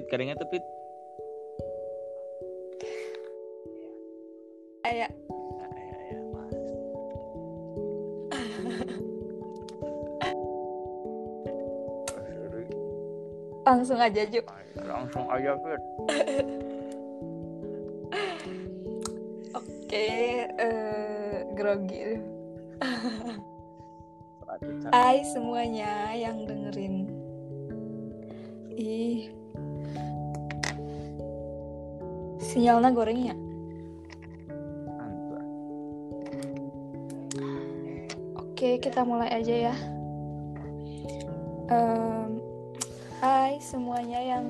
Pit kadangnya tuh Pit. Kayak Ah, langsung aja Ju. Langsung aja Pit. Oke, eh grogi. Hai semuanya yang dengerin. Sinyalnya gorengnya. Mantap. Oke, kita mulai aja ya. Em, hai semuanya yang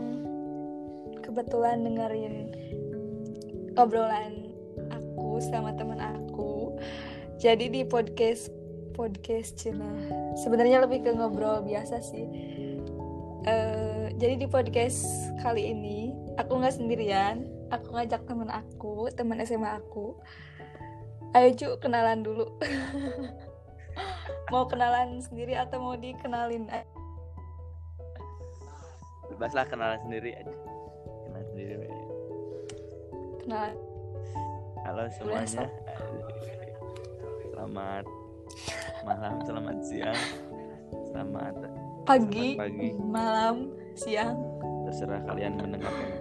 kebetulan dengerin obrolan aku sama teman aku. Jadi di podcast podcast Cina. Sebenarnya lebih ke ngobrol biasa sih. Eh, jadi di podcast kali ini aku nggak sendirian. Aku ngajak teman aku, teman SMA aku. Ayo cu kenalan dulu. mau kenalan sendiri atau mau dikenalin? Bebaslah kenalan sendiri aja. Kenalan sendiri. Kenalan. Halo semuanya. Selamat malam, selamat siang, selamat Pagi, Selamat pagi. malam, siang. terserah kalian mendengarkan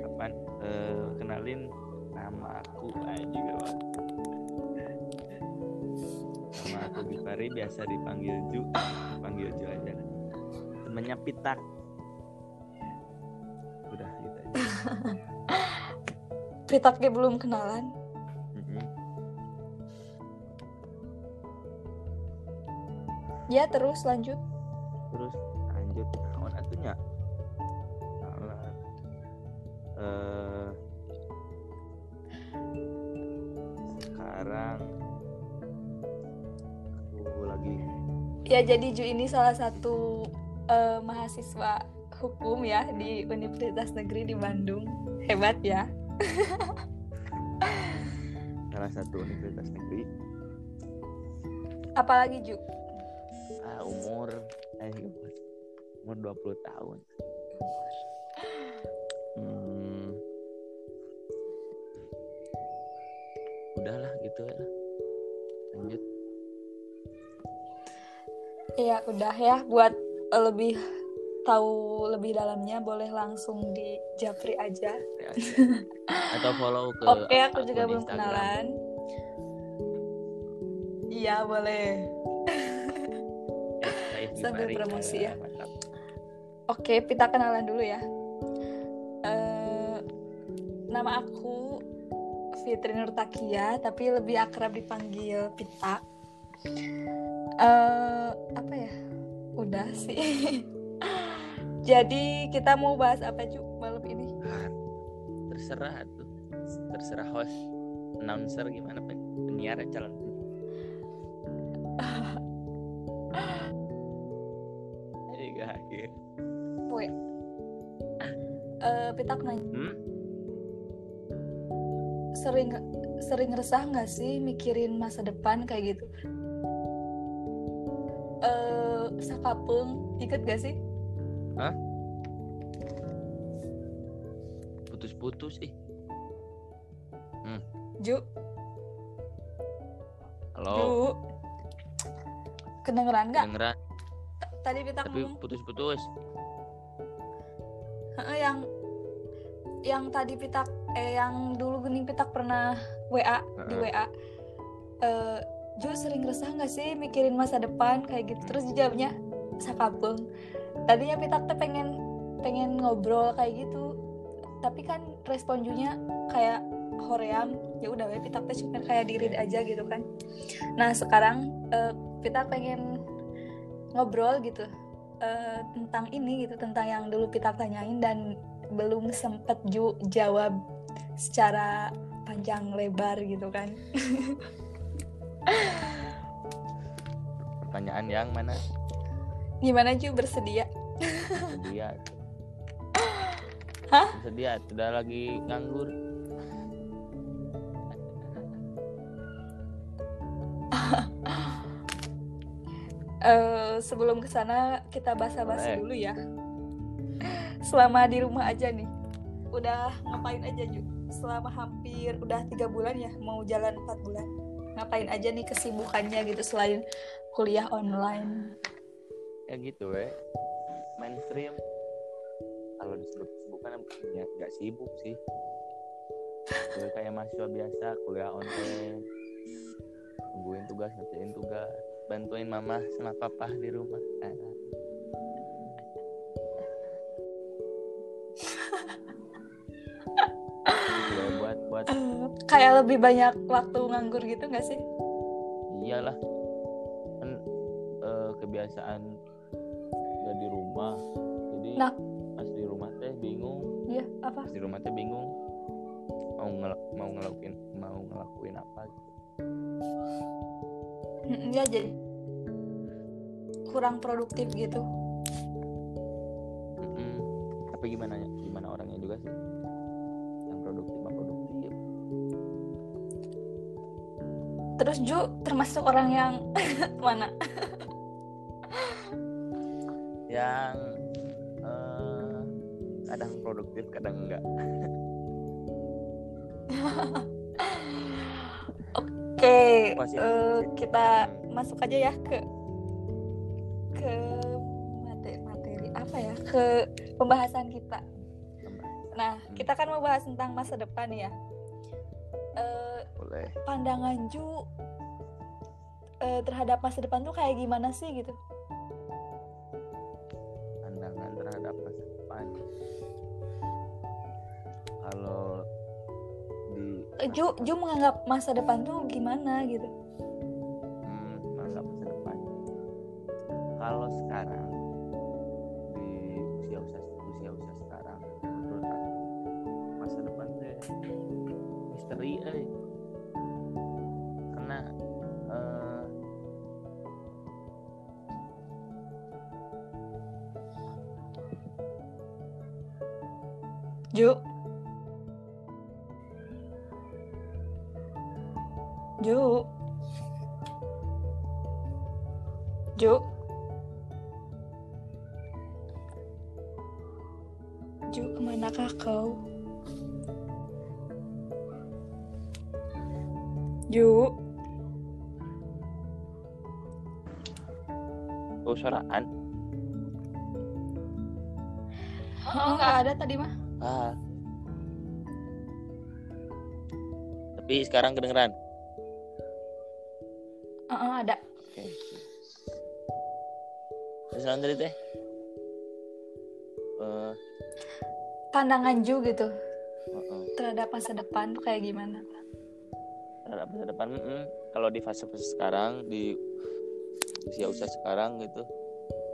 Eh, kenalin nama aku aja. Nama aku Gifari biasa dipanggil Ju, panggil Ju aja. Temennya Pitak. Udah gitu aja. Pritaknya belum kenalan. Ya terus lanjut. terus lanjut sekarang aku lagi Ya jadi Ju ini salah satu eh, mahasiswa hukum ya di Universitas Negeri di Bandung. Hebat ya. salah satu universitas negeri Apalagi Ju? ah, umur eh umur 20 tahun Ya udah ya buat lebih tahu lebih dalamnya boleh langsung di Japri aja. ya atau follow ke Oke, aku juga belum Instagram. kenalan. Iya, boleh. Eh, Sambil promosi ya. Mantap. Oke, kita kenalan dulu ya. Eh, nama aku Fitri Nurtakia, tapi lebih akrab dipanggil Pita. Eh, apa ya? Udah sih. Jadi kita mau bahas apa cu malam ini? Ah, terserah tuh terserah host announcer gimana pen penyiar calon penyiar gak akhir Woi. Eh, Pita aku nanya, hmm? sering sering resah nggak sih mikirin masa depan kayak gitu? Eh, sakapung ikut gak sih? putus-putus ih Ju, halo Ju. Kedengeran nggak? dengeran Tadi Pita tapi ngomong putus-putus yang yang tadi Pitak eh yang dulu Gening Pitak pernah WA di Heeh. WA eh Ju sering resah nggak sih mikirin masa depan kayak gitu? Terus dijawabnya sakapung tadinya Pitak tuh pengen pengen ngobrol kayak gitu. Tapi kan respon Junya kayak hoream. Ya udah we Pitak tuh cuma kayak diri aja gitu kan. Nah sekarang eh, Pitak pengen ngobrol gitu eh, tentang ini gitu tentang yang dulu Pitak tanyain dan belum sempet Ju jawab secara panjang lebar gitu kan pertanyaan yang mana? Gimana Ju bersedia? Sedia Hah? sedia sudah lagi nganggur. Eh, sebelum ke sana kita basa-basi dulu ya. Selama di rumah aja nih. Udah ngapain aja Ju? Selama hampir udah tiga bulan ya mau jalan empat bulan ngapain aja nih kesibukannya gitu selain kuliah online? Ya gitu we. Mainstream. Kalau disebut kesibukan ya nggak sibuk sih. Gue kayak mahasiswa biasa kuliah online. Tungguin tugas ngerjain tugas. Bantuin mama sama papa di rumah buat buat Eh, kayak lebih banyak waktu nganggur gitu nggak sih? Iyalah. Kan eh, kebiasaan nggak di rumah. Jadi Nah. pas di rumah teh bingung. Iya apa? Pas di rumah teh bingung. Mau ngel- mau ngelakuin mau ngelakuin apa? Gitu. Mm, ya jadi kurang produktif gitu. Mm-mm. tapi gimana gimana orangnya juga sih terus Ju termasuk orang yang mana? Yang eh, kadang produktif kadang enggak. Oke Masih- eh, masih- kita masuk aja ya ke ke materi, materi apa ya? Ke pembahasan kita. Nah kita kan mau bahas tentang masa depan ya. Eh, boleh. Pandangan Ju eh, terhadap masa depan tuh kayak gimana sih gitu? Pandangan terhadap masa depan. Kalau di Eh, Ju Ju menganggap masa depan tuh gimana gitu? Hmm, menganggap masa depan. Kalau sekarang di usia usia usia usia sekarang menurut aku masa depan teh misteri eh Ju sekarang kedengeran Heeh, ada Oke. Lanjut tadi teh. Eh, pandangan Ju gitu heeh. terhadap masa depan tuh kayak gimana terhadap masa depan mm-mm. kalau di fase-fase sekarang di usia usia sekarang gitu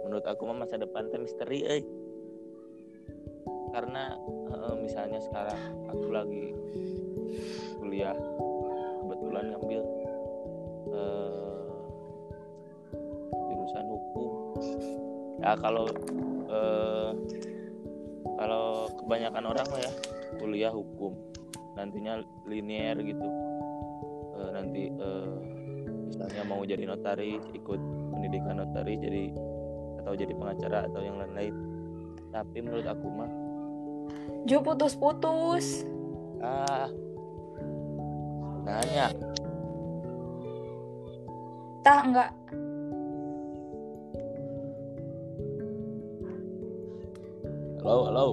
menurut aku mah masa depan teh misteri eh karena eh, misalnya sekarang aku lagi kuliah kebetulan ngambil eh, jurusan hukum. Ya kalau eh, kalau kebanyakan orang mah ya kuliah hukum. Nantinya linear gitu. Eh, nanti eh, misalnya mau jadi notaris ikut pendidikan notaris jadi atau jadi pengacara atau yang lain-lain. Tapi menurut aku mah Ju putus-putus. Ah nanya. Tah enggak. Halo halo.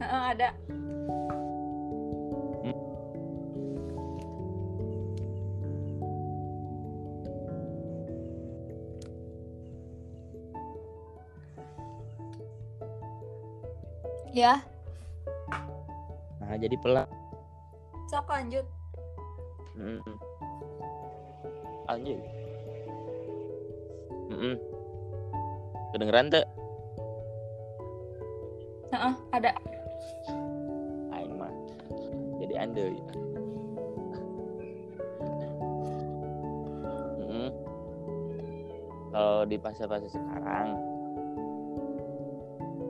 Heeh, ada. Ya nah jadi pelan. Sok lanjut. Mm. anjing Mm-mm. kedengeran tuh Heeh, ada. Aing mah jadi ande ya Mm-mm. kalau di fase-fase sekarang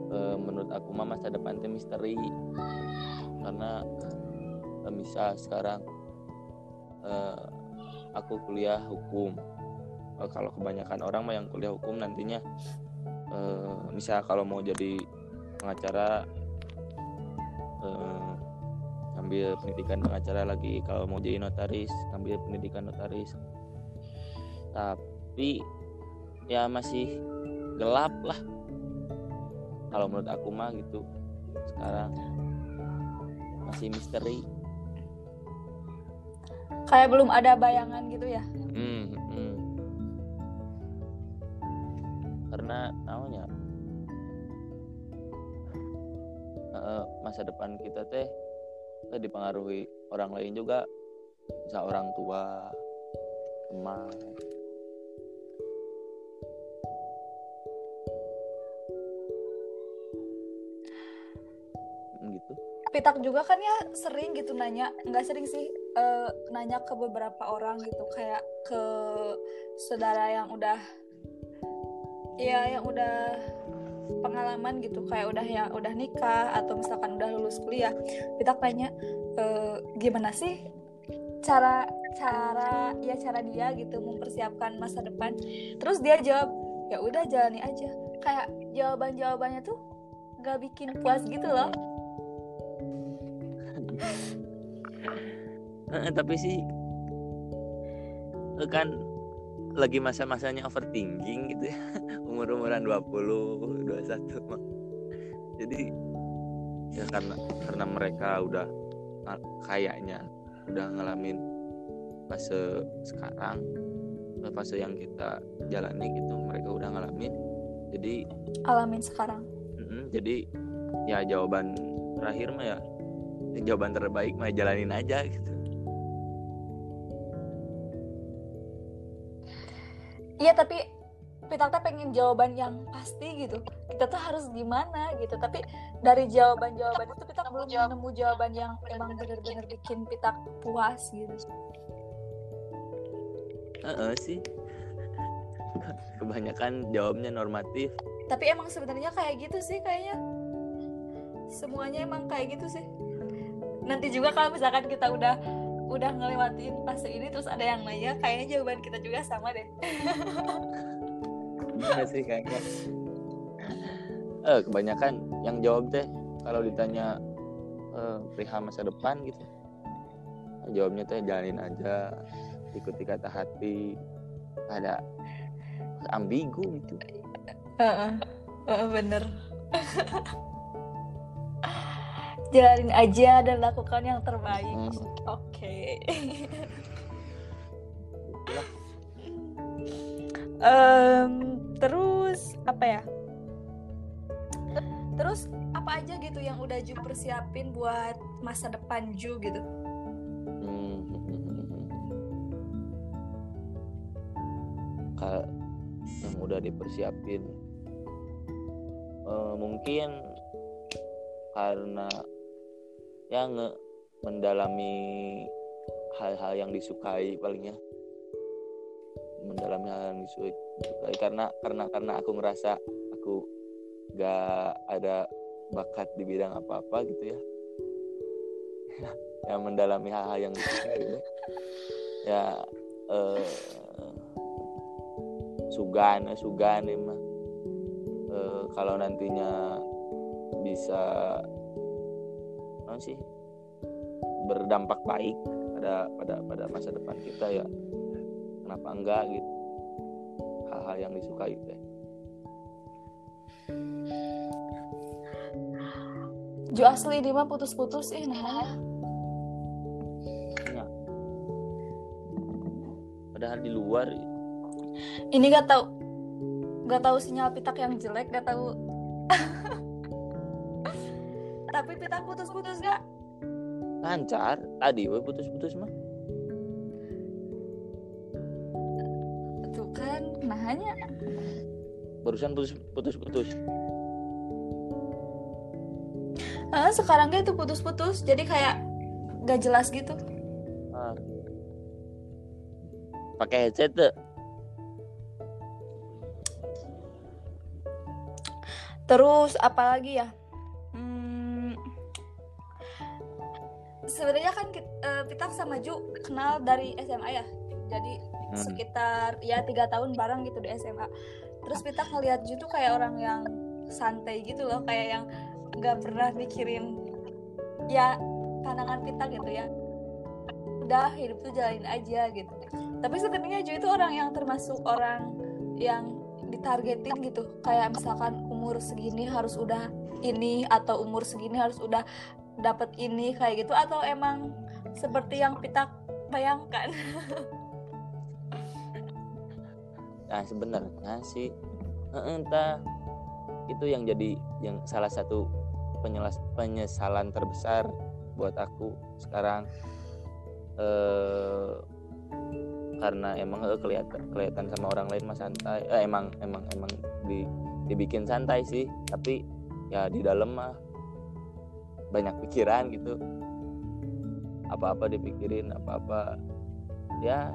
eh, menurut aku mah masa depan teh misteri karena eh, misal sekarang eh, aku kuliah hukum. Eh, kalau kebanyakan orang mah yang kuliah hukum nantinya eh, misal kalau mau jadi pengacara eh, ambil pendidikan pengacara lagi. Kalau mau jadi notaris ambil pendidikan notaris. Tapi ya masih gelap lah. Kalau menurut aku mah gitu sekarang masih misteri. Kayak belum ada bayangan gitu ya? Hmm, hmm. karena namanya eh, masa depan kita teh eh, dipengaruhi orang lain juga. Bisa orang tua teman Pitak juga kan ya sering gitu nanya nggak sering sih eh, nanya ke beberapa orang gitu kayak ke saudara yang udah ya yang udah pengalaman gitu kayak udah ya udah nikah atau misalkan udah lulus kuliah. Pitak nanya "Eh, gimana sih cara cara ya cara dia gitu mempersiapkan masa depan? Terus dia jawab ya udah jalani aja. Kayak jawaban jawabannya tuh nggak bikin puas gitu loh tapi sih kan lagi masa-masanya overthinking gitu ya. Umur-umuran 20 21 mah. jadi ya karena karena mereka udah kayaknya udah ngalamin fase sekarang fase yang kita jalani gitu mereka udah ngalamin. Jadi alamin sekarang. Mm, jadi ya jawaban terakhir mah ya jawaban terbaik mah jalanin aja gitu Iya tapi Pitak teh pengen jawaban yang pasti gitu. Kita tuh harus gimana gitu. Tapi dari jawaban-jawaban itu Pitak belum nemu jawaban yang emang bener-bener bikin Pitak puas gitu. Heeh sih kebanyakan jawabnya normatif Tapi emang sebenarnya kayak gitu sih kayaknya. Semuanya emang kayak gitu sih. Nanti juga kalau misalkan kita udah udah ngelewatin fase ini terus ada yang nanya kayaknya jawaban kita juga sama deh. Iya sih kayaknya eh kebanyakan yang jawab teh kalau ditanya eh, perihal masa depan gitu jawabnya teh jalanin aja ikuti kata hati ada ambigu gitu Heeh, heeh, bener. Jalanin aja dan lakukan yang terbaik. Hmm. Oke. Itulah. Em, terus apa ya? Terus apa aja gitu yang udah Ju persiapin buat masa depan Ju gitu? Hmm. Yang udah dipersiapin Eh, mungkin karena ya nge mendalami hal-hal yang disukai palingnya mendalami hal yang disukai. Karena karena karena aku ngerasa aku gak ada bakat di bidang apa-apa gitu ya. Yang mendalami hal-hal yang disukai gitu. ya. Eh, sugan sugan emang. Eh, kalau nantinya bisa apa sih berdampak baik pada pada pada masa depan kita ya kenapa enggak gitu hal-hal yang disukai teh Ju asli di mah putus-putus ih nah. Ya. padahal di luar Ini gak tahu gak tahu sinyal pitak yang jelek, gak tahu. Pitak putus-putus gak? lancar tadi we putus-putus mah Tuh kan, nah hanya barusan putus putus-putus Ah, sekarang gak itu putus-putus, jadi kayak gak jelas gitu. Ah. pakai headset tuh Terus apalagi ya? Sebenarnya kan eh, Pitak sama Ju kenal dari SMA ya. Jadi Hmm. sekitar ya tiga tahun bareng gitu di SMA. Terus Pitak ngeliat Ju tuh kayak orang yang santai gitu loh, kayak yang nggak pernah mikirin ya pandangan kita gitu ya udah hidup tuh jalanin aja gitu tapi sebenarnya Jo itu orang yang termasuk orang yang ditargetin gitu kayak misalkan umur segini harus udah ini atau umur segini harus udah dapat ini kayak gitu atau emang seperti yang kita bayangkan? Nah sebenarnya sih entah. Itu yang jadi yang salah satu penyelas penyesalan terbesar buat aku sekarang. Eh, karena emang eh, kelihatan kelihatan sama orang lain mah santai. Eh, emang emang emang di dibikin santai sih tapi ya di dalam mah banyak pikiran gitu. Apa-apa dipikirin apa-apa. Ya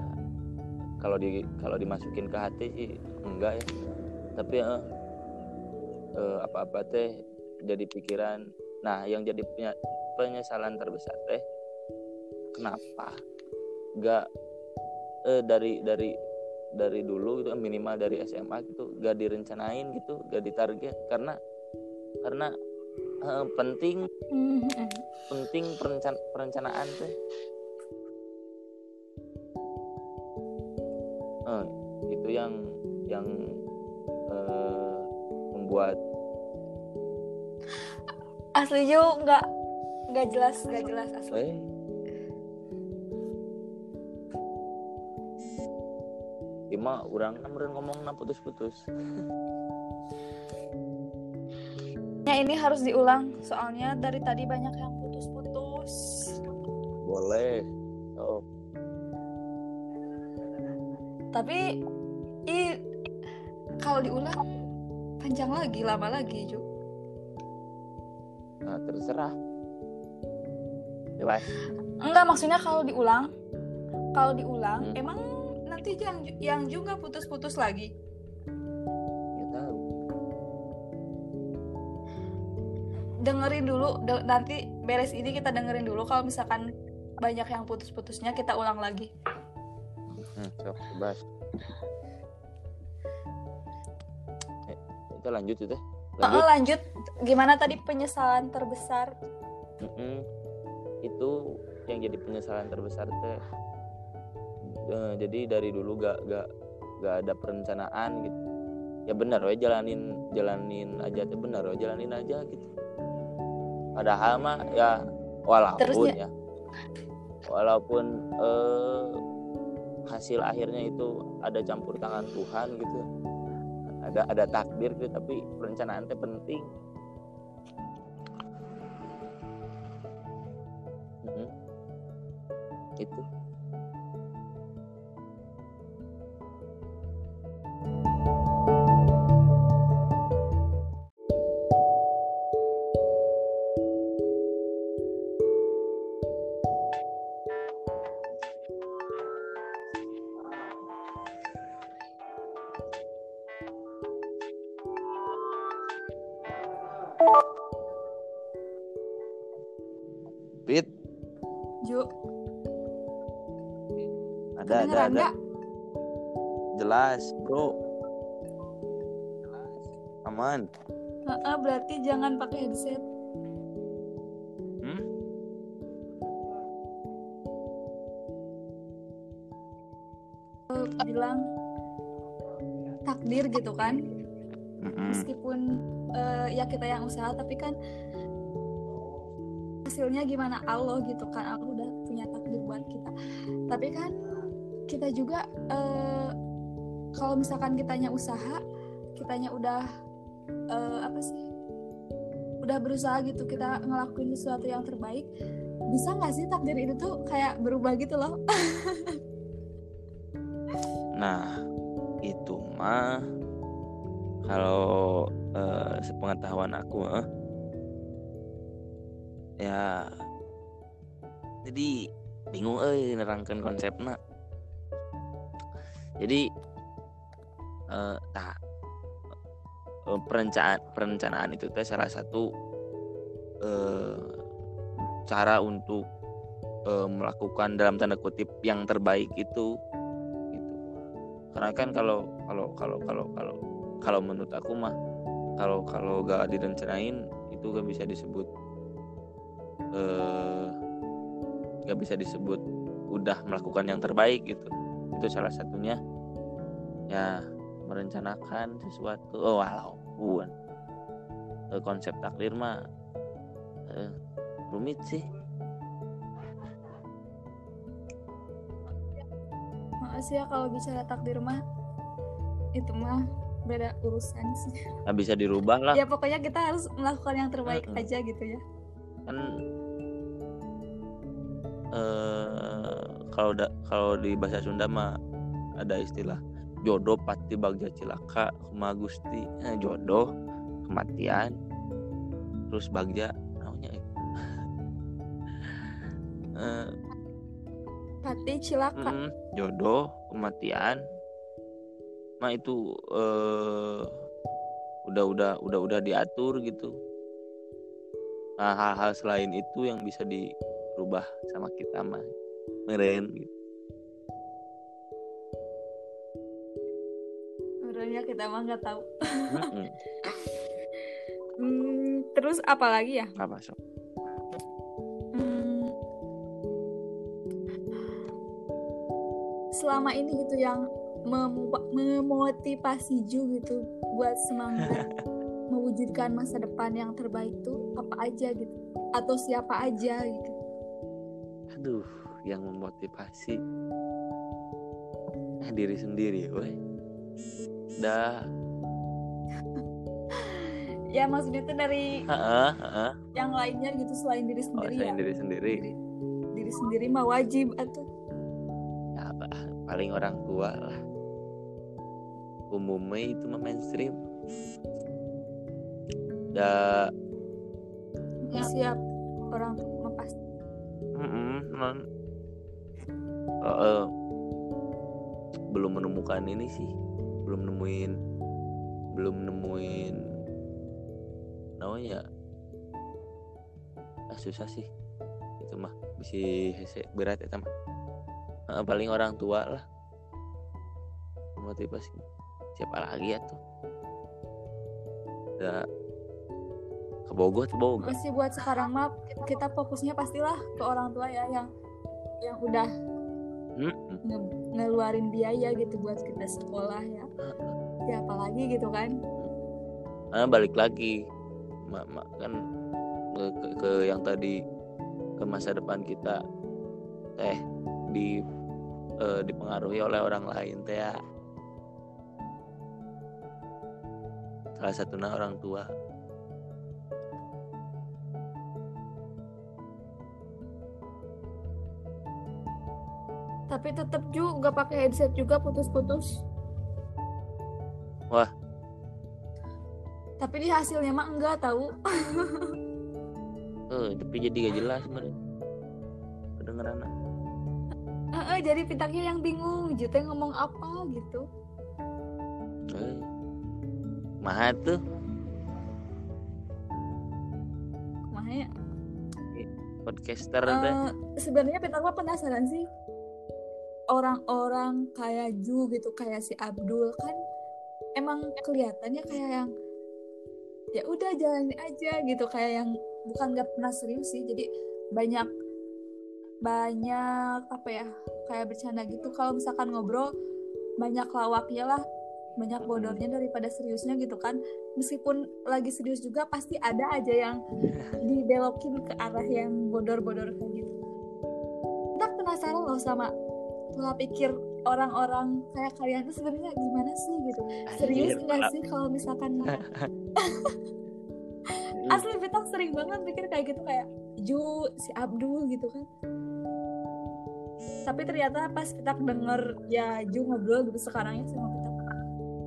kalau di kalau dimasukin ke hati enggak ya. Tapi eh, eh, apa-apa teh jadi pikiran. Nah yang jadi penyesalan terbesar teh kenapa? Gak eh, dari dari dari dulu gitu minimal dari SMA gitu gak direncanain gitu gak ditarget. Karena karena eh, penting Mm-mm. penting perencan perencanaan teh. Eh, itu yang yang eh, membuat asli Jo nggak nggak jelas nggak jelas asli. Eh? Ima orang kan ngomong na putus-putus Ya ini harus diulang soalnya dari tadi banyak yang putus-putus. boleh oh Tapi i kalau diulang panjang lagi, lama lagi, Ju. nah, terserah bebas Enggak maksudnya kalau diulang, kalau diulang Hmm. emang nanti yang yang juga putus-putus lagi. Dengerin dulu de- nanti beres ini kita dengerin dulu. Kalau misalkan banyak yang putus-putusnya kita ulang lagi. hmm, bebas. Eh, kita lanjut itu teh. Oh, lanjut. lanjut. Gimana tadi penyesalan terbesar? Mm-mm. itu yang jadi penyesalan terbesar teh. Eh, jadi dari dulu gak gak gak ada perencanaan gitu. Ya benar we jalanin jalanin aja teh. Benar we jalanin aja gitu padahal mah ya walaupun Terusnya- ya. Walaupun eh, hasil akhirnya itu ada campur tangan Tuhan gitu. Ada ada takdir gitu tapi perencanaan teh penting. Itu ada ada jelas bro. Aman. Heeh, berarti jangan pakai headset. hmm? Bilang takdir gitu kan meskipun eh, ya kita yang usaha tapi kan hasilnya gimana? Allah gitu kan Allah udah punya takdir buat kita. Tapi kan kita juga eh, kalau misalkan kitanya usaha kitanya udah eh, apa sih udah berusaha gitu kita ngelakuin sesuatu yang terbaik bisa nggak sih takdir itu tuh kayak berubah gitu loh Nah, itu mah kalau eh, sepengetahuan aku eh, ya jadi bingung eh nerangkan konsepnya. Jadi eh eh, perencanaan perencanaan itu teh salah satu eh, cara untuk eh, melakukan dalam tanda kutip yang terbaik itu gitu. Karena kan kalau kalau kalau kalau kalau kalau menurut aku mah kalau kalau gak direncanain itu gak bisa disebut eh gak bisa disebut udah melakukan yang terbaik gitu. Itu salah satunya ya merencanakan sesuatu oh walaupun eh, konsep takdir mah eh, rumit sih Makasih ya kalau bicara takdir mah itu mah beda urusan sih. nggak bisa dirubah lah Ya pokoknya kita harus melakukan yang terbaik Mm-mm. aja gitu ya. kan eh kalau da, kalau di bahasa Sunda mah ada istilah jodoh pati bagja cilaka kumaha Gusti Eh, jodoh kematian. Terus bagja namanya eh Pati cilaka. mm, jodoh kematian. Mah itu eh udah udah udah udah diatur gitu. Nah hal-hal selain itu yang bisa dirubah sama kita mah. Meren gitu kita mah nggak tahu. Hmm, terus apa lagi ya? apa sok? Hmm, selama ini gitu yang mem- memotivasi Ju gitu buat semangat mewujudkan masa depan yang terbaik tuh apa aja gitu? Atau siapa aja gitu? Aduh yang memotivasi. Eh, diri sendiri weh dah. Ya maksudnya tuh dari heeh heeh. yang lainnya gitu selain diri oh, sendiri ya? selain diri sendiri. Diri, diri sendiri mah wajib atau ya apa paling orang tua lah. Umumnya itu mah mainstream. Da ya, siap orang tua pasti mm-mm, non. Eh, eh, belum menemukan ini sih belum nemuin belum nemuin namanya? Ah, susah sih. Itu mah bisa berat ya mah Eh, paling orang tua lah. Motivasi siapa lagi ya tuh? Udah kebogot kebogot masih buat sekarang mah kita fokusnya pastilah ke orang tua ya yang yang udah Nge- ngeluarin biaya gitu buat kita sekolah ya. Siapa lagi gitu kan. Ah, balik lagi mak mak kan ke, ke, ke yang tadi ke masa depan kita. Teh di eh, dipengaruhi oleh orang lain teh ya. salah satunya orang tua tapi tetap juga pakai headset juga putus-putus. Wah. tapi di hasilnya mah enggak tahu eh tapi jadi gak jelas sebenarnya. Kedengeran Eh, eh, jadi pitangnya yang bingung Jute ngomong apa gitu. Eh mah tuh. Makanya podcaster teh. Eh, sebenarnya pitang penasaran sih orang-orang kayak Ju gitu kayak si Abdul kan emang kelihatannya kayak yang ya udah jalanin aja gitu. Kayak yang bukan nggak pernah serius sih jadi banyak banyak apa ya kayak bercanda gitu. Kalau misalkan ngobrol banyak lawaknya lah banyak bodornya daripada seriusnya gitu kan. Meskipun lagi serius juga pasti ada aja yang dibelokin ke arah yang bodor-bodor kayak gitu. Kita penasaran loh sama pola pikir orang-orang kayak kalian tuh sebenarnya gimana sih gitu? Serius malah- sih kalau misalkan asli kita sering banget mikir kayak gitu kayak Ju si Abdul gitu kan. Tapi ternyata pas kita denger ya Ju ngobrol gitu sekarangnya sama kita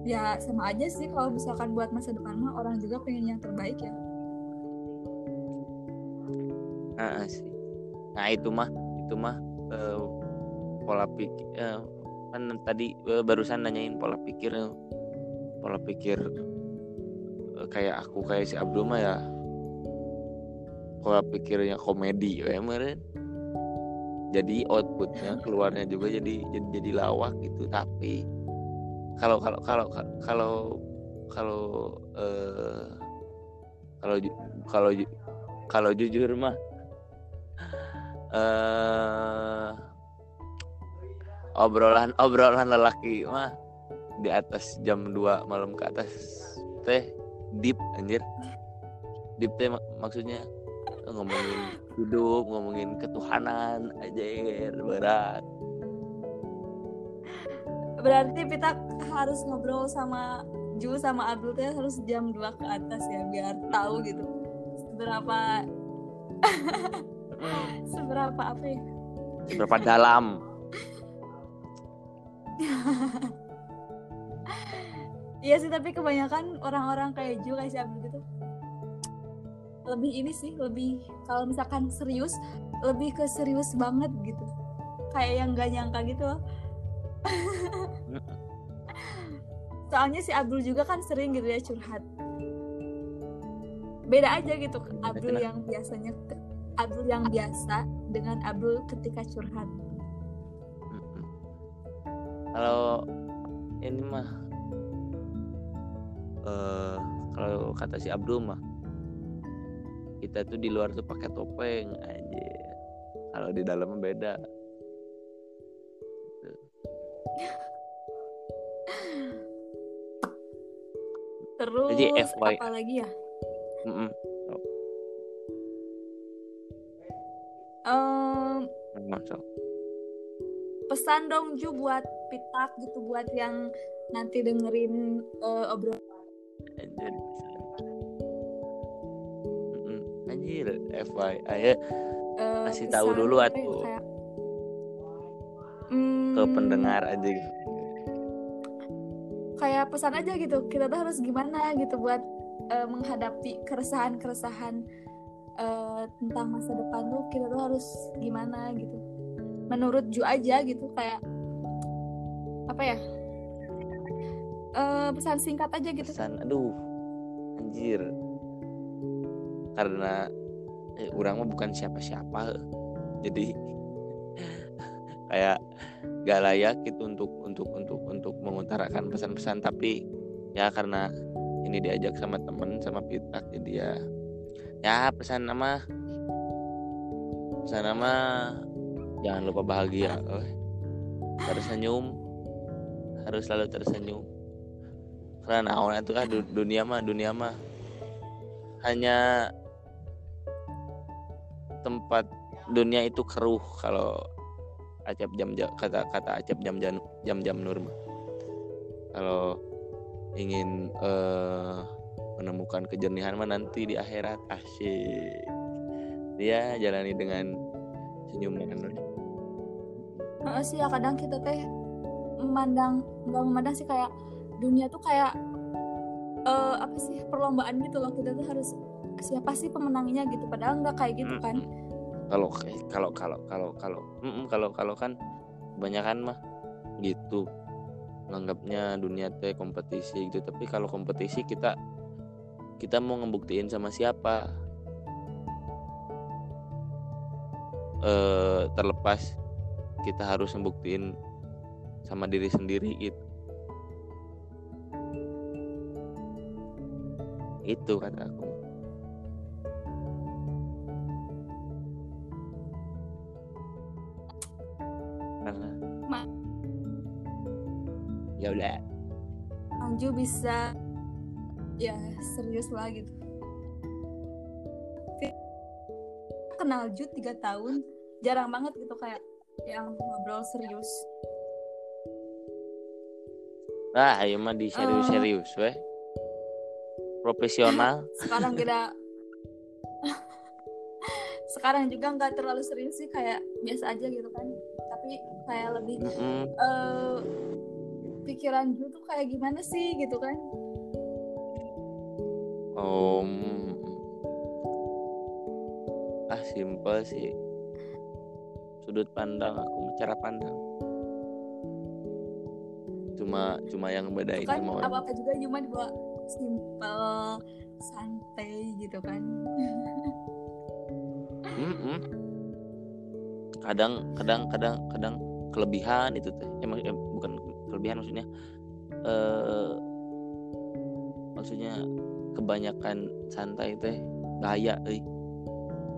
ya sama aja sih kalau misalkan buat masa depan mah orang juga pengen yang terbaik ya. Ah, sih. Nah itu mah itu mah eh, pola pikir eh, kan tadi eh, barusan nanyain pola pikir eh, pola pikir eh, kayak aku kayak si Abdul mah ya pola pikirnya komedi ya meren jadi outputnya keluarnya juga jadi jadi jadi lawak gitu. Tapi kalau kalau kalau kalau kalau eh, kalau kalau kalau jujur mah eh obrolan obrolan lelaki mah di atas jam 2 malam ke atas teh deep anjir. Deep teh mak- maksudnya ngomongin hidup ngomongin ketuhanan aja berat. Berarti kita harus ngobrol sama Ju sama Abdul teh harus jam 2 ke atas ya biar tahu gitu. Seberapa seberapa apa ya? Seberapa dalam Iya sih tapi kebanyakan orang-orang kayak Ju kayak si Abdul gitu lebih ini sih lebih kalau misalkan serius lebih ke serius banget gitu. Kayak yang gak nyangka gitu loh. Soalnya si Abdul juga kan sering gitu ya curhat. Beda aja gitu Abdul yang biasanya Abdul yang biasa dengan Abdul ketika curhat. Kalau ini mah eh kalau kata si Abdul mah kita tuh di luar tuh pakai topeng aja kalau di dalam beda. Terus Jadi apa lagi ya? Mm-mm. Em, pesan dong Ju buat pitak gitu buat yang nanti dengerin eh, obrolan. Anjir anjir FYI ya eh, Kasih tahu dulu, ya, atuh. kayak, ke Hmm, pendengar aja. kayak pesan aja gitu. Kita tuh harus gimana gitu buat eh, menghadapi keresahan-keresahan eh, tentang masa depan tuh kita tuh harus gimana gitu menurut Ju aja gitu kayak apa ya Eh, pesan singkat aja gitu. Pesan aduh anjir. Karena eh, orang mah bukan siapa-siapa. Jadi kayak gak layak gitu untuk untuk untuk untuk mengutarakan pesan-pesan. Tapi ya karena ini diajak sama temen sama pitak jadi ya ya pesan nama pesan nama jangan lupa bahagia eh. tersenyum. Harus selalu tersenyum. Karena naon itu ah du- dunia mah dunia mah. Hanya tempat dunia itu keruh kalau acap jam kata kata acap jam jam jam jam nur mah. kalau ingin eh, menemukan kejernihan mah nanti di akhirat. Asyik. Dia jalani dengan senyum dan Heeh sih ya kadang kita teh memandang nggak memandang sih kayak dunia tuh kayak eh apa sih perlombaan gitu loh. Kita tuh harus siapa sih pemenangnya gitu? Padahal nggak kayak gitu kan. Kalau kalau kalau kalau kalau mm-mm, kalau kalau kan kebanyakan mah gitu. Menganggapnya dunia teh kompetisi gitu. Tapi kalau kompetisi kita kita mau ngebuktiin sama siapa? Eh terlepas kita harus ngebuktiin sama diri sendiri gitu itu kata aku Karena ya udah. Anju bisa ya serius lah gitu. Kenal Ju tiga tahun jarang banget gitu kayak yang ngobrol serius. Ah ayo mah di serius serius weh. Profesional. Sekarang kita sekarang juga nggak terlalu serius sih kayak biasa aja gitu kan. Tapi kayak lebih Mm-mm. eh pikiran Ju tuh kayak gimana sih gitu kan. Om. Ah simpel sih sudut pandang aku cara pandang. Cuma cuma yang bedain kan sama apa apa juga cuma dibawa simple santai gitu kan. Mm-mm. kadang kadang kadang kadang kelebihan itu teh. Emang eh, bukan kelebihan maksudnya. Eh maksudnya kebanyakan santai teh bahaya euy.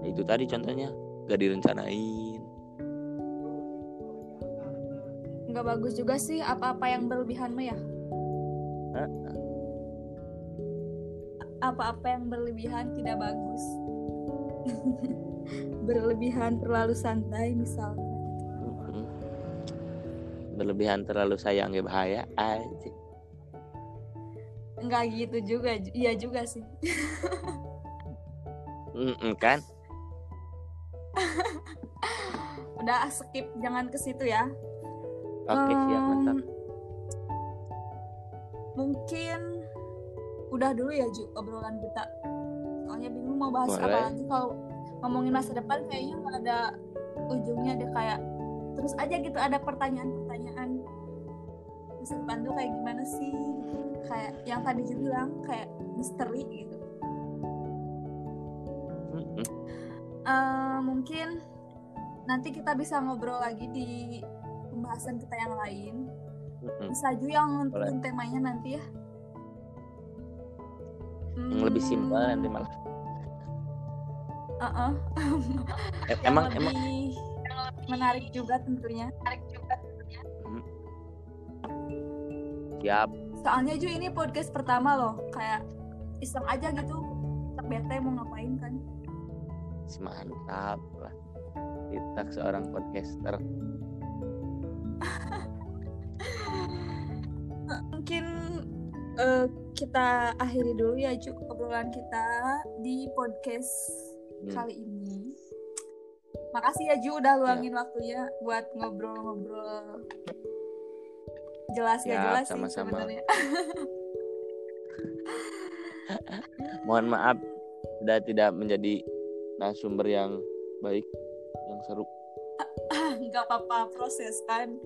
Ya, itu tadi contohnya gak direncanain nggak bagus juga sih apa-apa yang berlebihan mah ya apa-apa yang berlebihan tidak bagus. Berlebihan terlalu santai misalnya. Berlebihan terlalu sayang ya bahaya aja. Nggak gitu juga iya juga sih. Mm-mm, kan? Udah skip jangan ke situ ya oke siap Em, mantap. mungkin udah dulu ya Ju obrolan kita. Soalnya bingung mau bahas Boleh. apa lagi. Kalau ngomongin masa depan kayaknya nggak ada ujungnya deh kayak terus aja gitu ada pertanyaan-pertanyaan. Masa depan tuh kayak gimana sih? Kayak yang tadi Ju bilang kayak misteri gitu. Eh, mungkin nanti kita bisa ngobrol lagi di pembahasan kita yang lain. Mm-mm. bisa Ju yang nentuin temanya nanti ya. Yang lebih simpel Hmm, nanti malah uh-uh. Yang emang lebih emang menarik juga tentunya. Siap. Soalnya Ju ini podcast pertama loh. Kayak iseng aja gitu. Tak bete mau ngapain kan. Mantap lah. Kita seorang podcaster eh, kita akhiri dulu ya Ju obrolan kita di podcast Hmm. kali ini. Makasih ya Ju udah luangin waktunya buat ngobrol-ngobrol. Jelas ya jelas sih sama-sama. sebenarnya. Mohon maaf sudah tidak menjadi narasumber yang baik yang seru. Nggak apa-apa proses kan.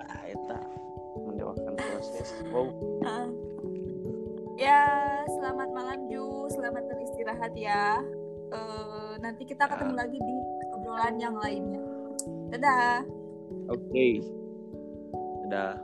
Ah, mendewakan proses wow. Ah. ya selamat malam Ju. Selamat beristirahat ya. Eh, nanti kita ketemu lagi di obrolan yang lainnya. Dadah. Oke. Sudah